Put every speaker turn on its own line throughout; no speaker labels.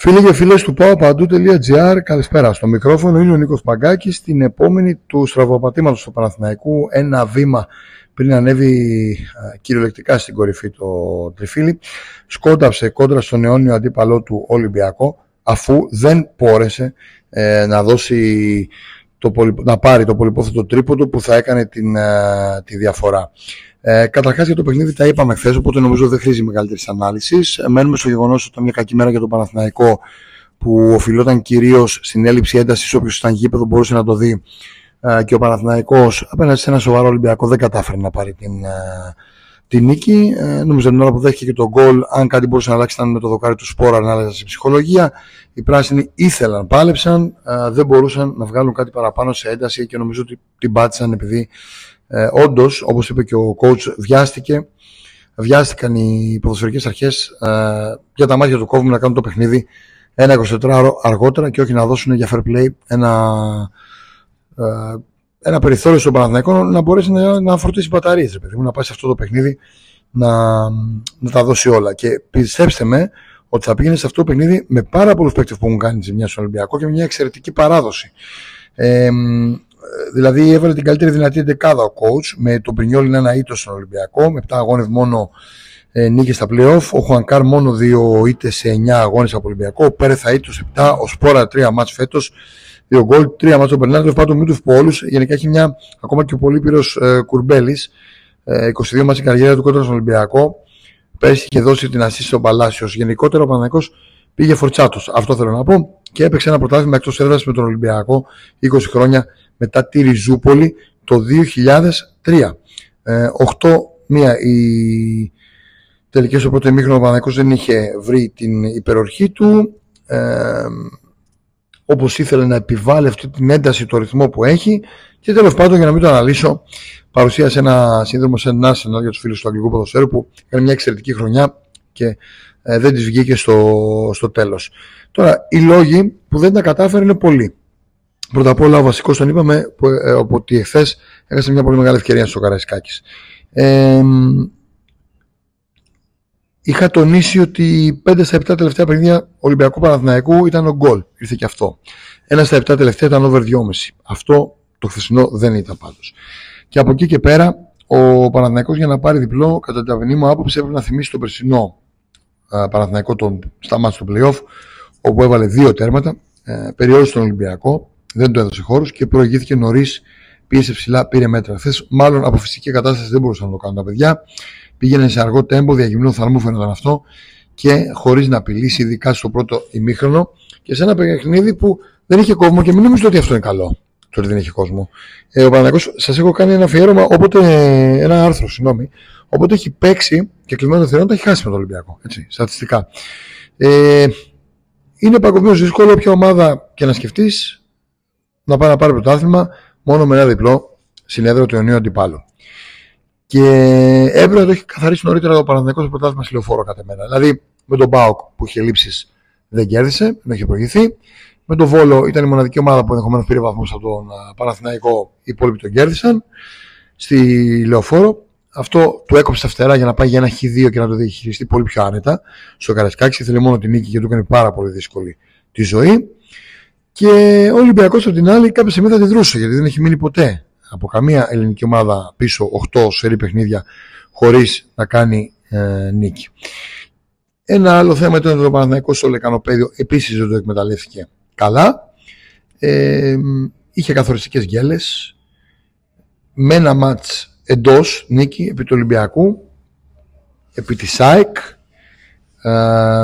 Φίλοι και φίλες του παопαντού.gr, καλησπέρα. Στο μικρόφωνο είναι ο Νίκος Παγκάκης. Στην επόμενη του στραβοπατήματος του Παναθηναϊκού, ένα βήμα πριν ανέβει κυριολεκτικά στην κορυφή το τριφύλι, σκόνταψε κόντρα στον αιώνιο αντίπαλό του Ολυμπιακό, αφού δεν πόρεσε ε, να δώσει το, να πάρει το πολυπόθετο τρίποντο που θα έκανε την, τη διαφορά. Ε, Καταρχάς για το παιχνίδι τα είπαμε χθες, οπότε νομίζω δεν χρήζει μεγαλύτερης ανάλυσης. Ε, μένουμε στο γεγονός ότι ήταν μια κακή μέρα για τον Παναθηναϊκό που οφειλόταν κυρίως στην έλλειψη έντασης. Όποιος ήταν γήπεδο μπορούσε να το δει. Ε, και ο Παναθηναϊκός απέναντι σε ένα σοβαρό Ολυμπιακό δεν κατάφερε να πάρει την, ε, την νίκη. Ε, νομίζω την ώρα που δέχτηκε και τον γκολ, αν κάτι μπορούσε να αλλάξει, ήταν με το δοκάρι του Σπόρα να άλλαζε σε ψυχολογία. Οι πράσινοι ήθελαν, πάλεψαν, ε, δεν μπορούσαν να βγάλουν κάτι παραπάνω σε ένταση και νομίζω ότι την πάτησαν επειδή ε, Όντως, όπως είπε και ο coach, βιάστηκε. Βιάστηκαν οι ποδοσφαιρικές αρχές ε, για τα μάτια του κόβου να κάνουν το παιχνίδι ένα 24ωρο αργότερα και όχι να δώσουν για fair play ένα, ε, ένα περιθώριο στον Παναθηναϊκό να μπορέσει να, να φορτίσει μπαταρίες, να πάει σε αυτό το παιχνίδι να, να τα δώσει όλα. Και πιστέψτε με ότι θα πήγαινε σε αυτό το παιχνίδι με πάρα πολλούς παίκτες που έχουν κάνει ζημιά στον Ολυμπιακό και μια εξαιρετική παράδοση. Ε, δηλαδή έβαλε την καλύτερη δυνατή δεκάδα ο coach με τον Πρινιόλ ένα ήττο στον Ολυμπιακό, με 7 αγώνες μόνο ε, νίκες στα playoff. Ο Χουανκάρ μόνο 2 ήττες σε 9 αγώνες από Ολυμπιακό. Ο Πέρεθα ήττο 7, ο Σπόρα 3 μάτς φέτος. 2 γκολ, 3 μάτς ο Μπερνάρντο, πάντων μην τους πόλου. Γενικά έχει μια ακόμα και ο Πολύπυρο ε, Κουρμπέλης. Ε, 22 μάτς η καριέρα του κόντρα στον Ολυμπιακό. Πέρσι είχε δώσει την ασύση στον Παλάσιος. Γενικότερα ο Παναγικό πήγε φορτσάτος. Αυτό θέλω να πω. Και έπαιξε ένα πρωτάθλημα εκτός έδρας με τον Ολυμπιακό 20 χρόνια μετά τη Ριζούπολη το 2003. Ε, 8-1 η τελική στο πρώτο ημίχρονο ο Παναγικός δεν είχε βρει την υπερορχή του ε, όπως ήθελε να επιβάλλει αυτή την ένταση το ρυθμό που έχει και τέλος πάντων για να μην το αναλύσω παρουσίασε ένα σύνδρομο σε ένα Arsenal για τους φίλους του Αγγλικού Ποδοσφαίρου που έκανε μια εξαιρετική χρονιά και ε, δεν της βγήκε στο, στο τέλος. Τώρα, οι λόγοι που δεν τα κατάφερε είναι πολλοί. Πρώτα απ' όλα, ο βασικός τον είπαμε ε, ότι εχθές έχασε μια πολύ μεγάλη ευκαιρία στο Καραϊσκάκης. Ε, είχα τονίσει ότι 5 στα 7 τελευταία παιχνίδια Ολυμπιακού Παναθηναϊκού ήταν ο γκολ. Ήρθε και αυτό. Ένα στα 7 τελευταία ήταν over 2,5. Αυτό το χθεσινό δεν ήταν πάντως. Και από εκεί και πέρα, ο Παναθηναϊκός για να πάρει διπλό, κατά την ταπεινή μου άποψη, έπρεπε να θυμίσει το περσινό Παναθηναϊκό τον, στα μάτια του playoff, όπου έβαλε δύο τέρματα, ε, περιόρισε τον Ολυμπιακό, δεν του έδωσε χώρους και προηγήθηκε νωρίς, πίεσε ψηλά, πήρε μέτρα. Χθες, μάλλον από φυσική κατάσταση δεν μπορούσαν να το κάνουν τα παιδιά. Πήγαινε σε αργό τέμπο, διαγυμνού θαλμού φαίνονταν αυτό και χωρίς να απειλήσει, ειδικά στο πρώτο ημίχρονο και σε ένα παιχνίδι που δεν είχε κόσμο και μην νομίζετε ότι αυτό είναι καλό. Το ότι δεν είχε κόσμο. Ε, ο Παναγιώ, σας έχω κάνει ένα αφιέρωμα, όποτε, ένα άρθρο, συγγνώμη, όποτε έχει παίξει και κλειμένο θερών, το έχει χάσει με τον Ολυμπιακό. Έτσι, στατιστικά. Ε, είναι παγκοσμίως δύσκολο όποια ομάδα και να σκεφτείς να πάει να πάρει πρωτάθλημα μόνο με ένα διπλό συνέδριο του Ιωνίου αντιπάλου. Και έπρεπε να το έχει καθαρίσει νωρίτερα το Παναθηναϊκός στο πρωτάθλημα στη λεωφόρο κατά μένα. Δηλαδή με τον Μπάουκ που είχε λήψει δεν κέρδισε, δεν είχε προηγηθεί. Με τον Βόλο ήταν η μοναδική ομάδα που ενδεχομένως πήρε βαθμούς από τον Παναθηναϊκό, οι υπόλοιποι τον κέρδισαν. Στη λεωφόρο αυτό του έκοψε τα φτερά για να πάει για ένα χ2 και να το διαχειριστεί πολύ πιο άνετα. Στο Καρασκάκι ήθελε μόνο την νίκη και του έκανε πάρα πολύ δύσκολη τη ζωή. Και ο Ολυμπιακός από την άλλη κάποια στιγμή θα τη δρούσε γιατί δεν έχει μείνει ποτέ από καμία ελληνική ομάδα πίσω 8 σερή παιχνίδια χωρίς να κάνει ε, νίκη. Ένα άλλο θέμα ήταν ότι ο Παναθηναϊκός στο Λεκανοπέδιο επίσης δεν το εκμεταλλεύτηκε καλά. Ε, είχε καθοριστικές γκέλες με ένα μάτς εντός νίκη επί του Ολυμπιακού επί της ΣΑΕΚ ε,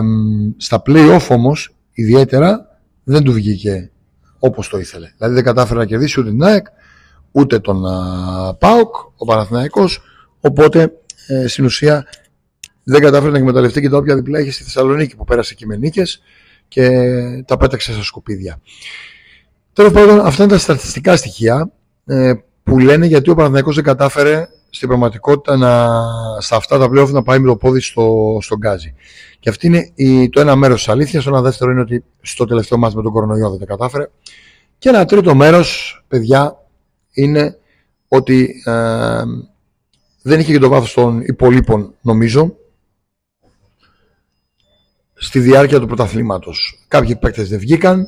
στα play-off όμως ιδιαίτερα δεν του βγήκε όπως το ήθελε. Δηλαδή δεν κατάφερε να κερδίσει ούτε την ΑΕΚ, ούτε τον ΠΑΟΚ, ο Παναθηναϊκός, οπότε ε, στην ουσία δεν κατάφερε να εκμεταλλευτεί και τα όποια διπλά είχε στη Θεσσαλονίκη που πέρασε και με νίκες και τα πέταξε στα σκουπίδια. Τέλος πάντων, αυτά είναι τα στατιστικά στοιχεία ε, που λένε γιατί ο Παναθηναϊκός δεν κατάφερε στην πραγματικότητα να, στα αυτά τα πλέον να πάει με το πόδι στο, στον γκάζι. Και αυτή είναι η, το ένα μέρος της αλήθειας. Το ένα δεύτερο είναι ότι στο τελευταίο μάτι με τον κορονοϊό δεν τα κατάφερε. Και ένα τρίτο μέρος, παιδιά, είναι ότι ε, δεν είχε και το βάθος των υπολείπων, νομίζω. στη διάρκεια του πρωταθλήματος. Κάποιοι παίκτες δεν βγήκαν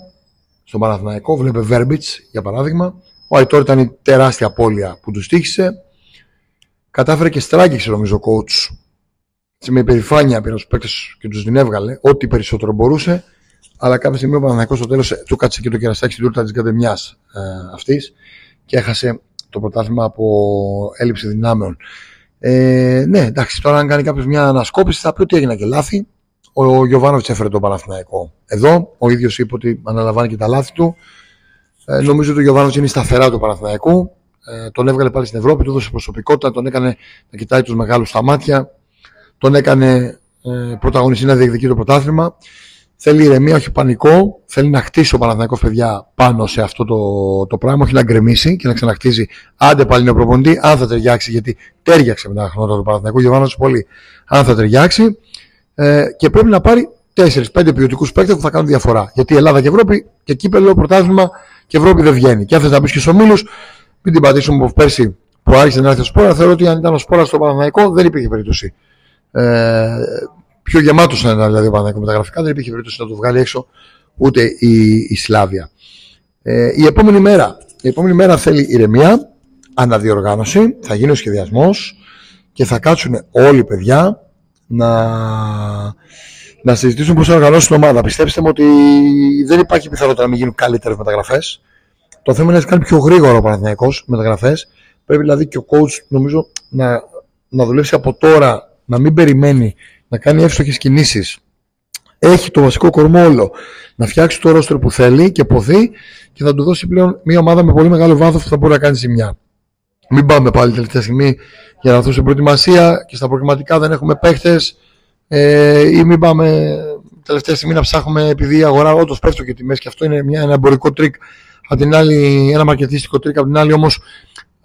στον Παναθηναϊκό, βλέπε Βέρμπιτς για παράδειγμα. Ο Αϊτόρ ήταν η τεράστια απώλεια που τους τύχησε. Κατάφερε και στράγγιξε νομίζω ο coach. με υπερηφάνεια πήρε τους παίκτες και τους την έβγαλε ό,τι περισσότερο μπορούσε. Αλλά κάποια στιγμή ο Παναθηναϊκός στο τέλος ε, του κάτσε και το κεραστάκι στην τούρτα της κατεμιά ε, αυτής και έχασε το πρωτάθλημα από έλλειψη δυνάμεων. Ε, ναι, εντάξει, τώρα αν κάνει κάποιος μια ανασκόπηση θα πει ότι έγιναν και λάθη. Ο Γιωβάνοβιτς έφερε τον Παναθηναϊκό εδώ. Ο ίδιος είπε ότι αναλαμβάνει και τα λάθη του. Ε, νομίζω ότι ο Γιωβάνοβιτς είναι σταθερά του Παναθηναϊκού. Ε, τον έβγαλε πάλι στην Ευρώπη, του έδωσε προσωπικότητα, τον έκανε να κοιτάει τους μεγάλους στα μάτια. Τον έκανε ε, πρωταγωνιστή να διεκδικεί το πρωτάθλημα. Θέλει ηρεμία, όχι πανικό. Θέλει να χτίσει ο Παναθηναϊκός παιδιά πάνω σε αυτό το, το πράγμα, όχι να γκρεμίσει και να ξαναχτίζει. Άντε πάλι είναι προποντή, αν θα ταιριάξει, γιατί τέριαξε με τα χρονότητα του Παναθηναϊκού, γεμάτο πολύ. Αν θα ταιριάξει, ε, και πρέπει να πάρει 4-5 ποιοτικούς παίκτες που θα κάνουν διαφορά. Γιατί η Ελλάδα και Ευρώπη και κύπελο, πρωτάθλημα και Ευρώπη δεν βγαίνει. Και αν θες να μπει και στους ομίλους, μην την πατήσουμε από πέρσι που άρχισε να έρθει ο Σπόρα. Θεωρώ ότι αν ήταν ο Σπόρας στο Παναθηναϊκό δεν υπήρχε περίπτωση. Ε, πιο γεμάτος ήταν δηλαδή ο Παναθηναϊκός με τα γραφικά, δεν υπήρχε περίπτωση να το βγάλει έξω ούτε η, η Σλάβια. Ε, η επόμενη μέρα. Η επόμενη μέρα θέλει ηρεμία, αναδιοργάνωση, θα γίνει ο σχεδιασμός και θα κάτσουν όλοι οι παιδιά να, να συζητήσουν πώς θα οργανώσουν την ομάδα. Πιστέψτε μου ότι δεν υπάρχει πιθανότητα να μην γίνουν καλύτερες μεταγραφές. Το θέμα είναι να κάνει πιο γρήγορα ο Παναθυναϊκό μεταγραφέ. Πρέπει δηλαδή και ο coach νομίζω να, να δουλέψει από τώρα, να μην περιμένει, να κάνει εύστοχες κινήσεις. Έχει το βασικό κορμό όλο. Να φτιάξει το ρόστρο που θέλει και ποθεί και θα του δώσει πλέον μια ομάδα με πολύ μεγάλο βάθος που θα μπορεί να κάνει ζημιά. Μην πάμε πάλι τελευταία στιγμή για να δούμε στην προετοιμασία και στα προγραμματικά δεν έχουμε παίχτες. Ε, ή μην πάμε τελευταία στιγμή να ψάχνουμε επειδή η αγορά όντως πέφτει και τιμές και αυτό είναι μια, ένα εμπορικό τρίκ. Από την άλλη, ένα μαρκετίστικο τρίκ. Από την άλλη, όμως,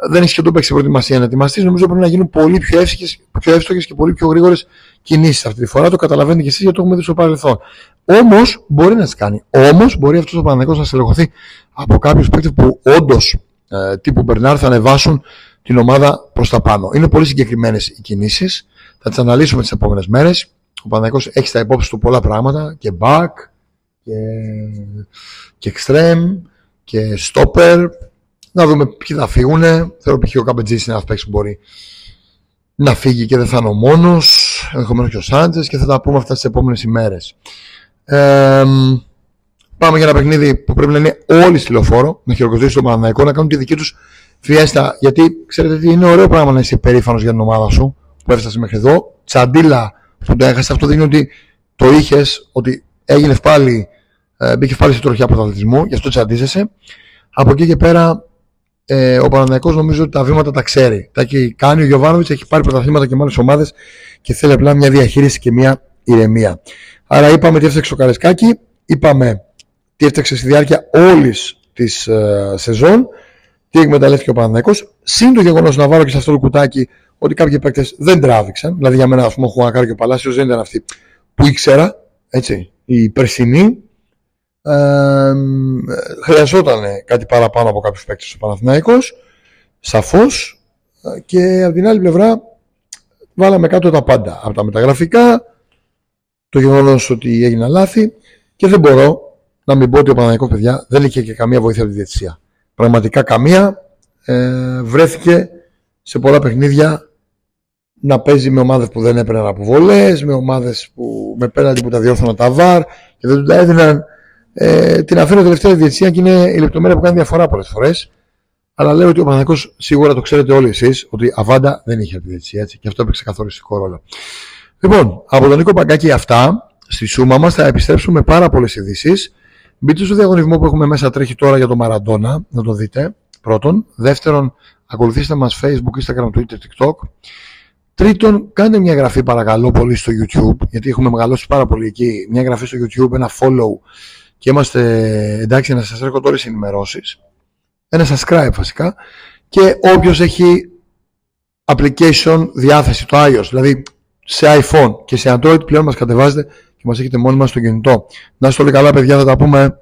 δεν έχει και το παίξει προετοιμασία να ετοιμαστείς. Νομίζω πρέπει να γίνουν πολύ πιο εύστοχες και πολύ πιο γρήγορες κινήσεις αυτή τη φορά. Το καταλαβαίνετε και εσείς γιατί το έχουμε δει στο παρελθόν. Όμως μπορεί να τι κάνει. Όμως μπορεί αυτός ο Παναγενικό να συλλογωθεί από κάποιου παίκτε που όντως ε, τύπου Μπερνάρ θα ανεβάσουν την ομάδα προς τα πάνω. Είναι πολύ συγκεκριμένες οι κινήσεις. Θα τις αναλύσουμε τις επόμενες μέρες. Ο Παναγενικό έχει στα υπόψη του πολλά πράγματα και back και, και extreme και stopper. Να δούμε ποιοι θα φύγουν. Θέλω π.χ. ο Καμπετζής είναι ένας παίξι που μπορεί να φύγει και δεν θα είναι ο μόνος. Ενδεχομένως και ο Σάντζες και θα τα πούμε αυτά τι επόμενες ημέρες. Ε, Πάμε για ένα παιχνίδι που πρέπει να είναι όλοι στη λεωφόρο, να χειροκροτήσεις τον Παναναϊκό, να κάνουν τη δική τους φιέστα. Γιατί ξέρετε τι είναι ωραίο πράγμα να είσαι περήφανο για την ομάδα σου που έφτασες μέχρι εδώ. Τσαντίλα που το έχασες, αυτό δείχνει ότι το είχες, ότι έγινε πάλι, ε, μπήκε πάλι στη τροχιά πρωταθλητισμού, γι' αυτό τσαντίζεσαι. Από εκεί και πέρα ε, ο Παναναϊκό νομίζω ότι τα βήματα τα ξέρει. Τα έχει κάνει ο Γιωβάνοβιτς, έχει πάρει πρωταθλήματα και με άλλες ομάδες και θέλει απλά μια διαχείριση και μια ηρεμία. Άρα είπαμε τι έφτιαξε ο Καρεσκάκη, είπαμε τι έφτιαξε στη διάρκεια όλης της ε, σεζόν, τι εκμεταλλεύτηκε ο Παναθηναϊκός. Συν το γεγονός να βάλω και σε αυτό το κουτάκι ότι κάποιοι παίκτες δεν τράβηξαν. Δηλαδή για μένα, ας πούμε, ο Χουανκάρ και ο Παλάσιος δεν ήταν αυτοί που ήξερα. Έτσι, η περσινή ε, χρειαζόταν κάτι παραπάνω από κάποιους παίκτες ο Παναθηναϊκός σαφώς. Και από την άλλη πλευρά βάλαμε κάτω τα πάντα. Από τα μεταγραφικά, το γεγονός ότι έγιναν λάθη και δεν μπορώ να μην πω ότι ο Παναγικό παιδιά δεν είχε και καμία βοήθεια από τη διαιτησία. Πραγματικά καμία ε, βρέθηκε σε πολλά παιχνίδια να παίζει με ομάδες που δεν έπαιρναν αποβολές, με ομάδες που με πέναντι που τα διόρθωναν τα βαρ και δεν του τα έδιναν. Ε, την αφήνω τελευταία διαιτησία και είναι η λεπτομέρεια που κάνει διαφορά πολλές φορές. Αλλά λέω ότι ο Παναγικό σίγουρα το ξέρετε όλοι εσείς ότι αβάντα δεν είχε τη διαιτησία έτσι, και αυτό έπαιξε καθοριστικό ρόλο. Λοιπόν, από τον Νίκο Παγκάκη αυτά. Στη σούμα μας θα επιστρέψουμε με πάρα πολλές ειδήσεις. Μπείτε στο διαγωνισμό που έχουμε μέσα τρέχει τώρα για το Μαραντόνα, να το δείτε. Πρώτον. Δεύτερον, ακολουθήστε μας Facebook, Instagram, Twitter, TikTok. Τρίτον, κάντε μια εγγραφή παρακαλώ πολύ στο YouTube, γιατί έχουμε μεγαλώσει πάρα πολύ εκεί. Μια εγγραφή στο YouTube, ένα follow και είμαστε εντάξει να σας έρχονται όλες οι ενημερώσεις. Ένα subscribe βασικά. Και όποιος έχει application διάθεση, το iOS, δηλαδή σε iPhone και σε Android πλέον μας κατεβάζετε και μας έχετε μόνοι μας στο κινητό. Να είστε όλοι καλά παιδιά, θα τα πούμε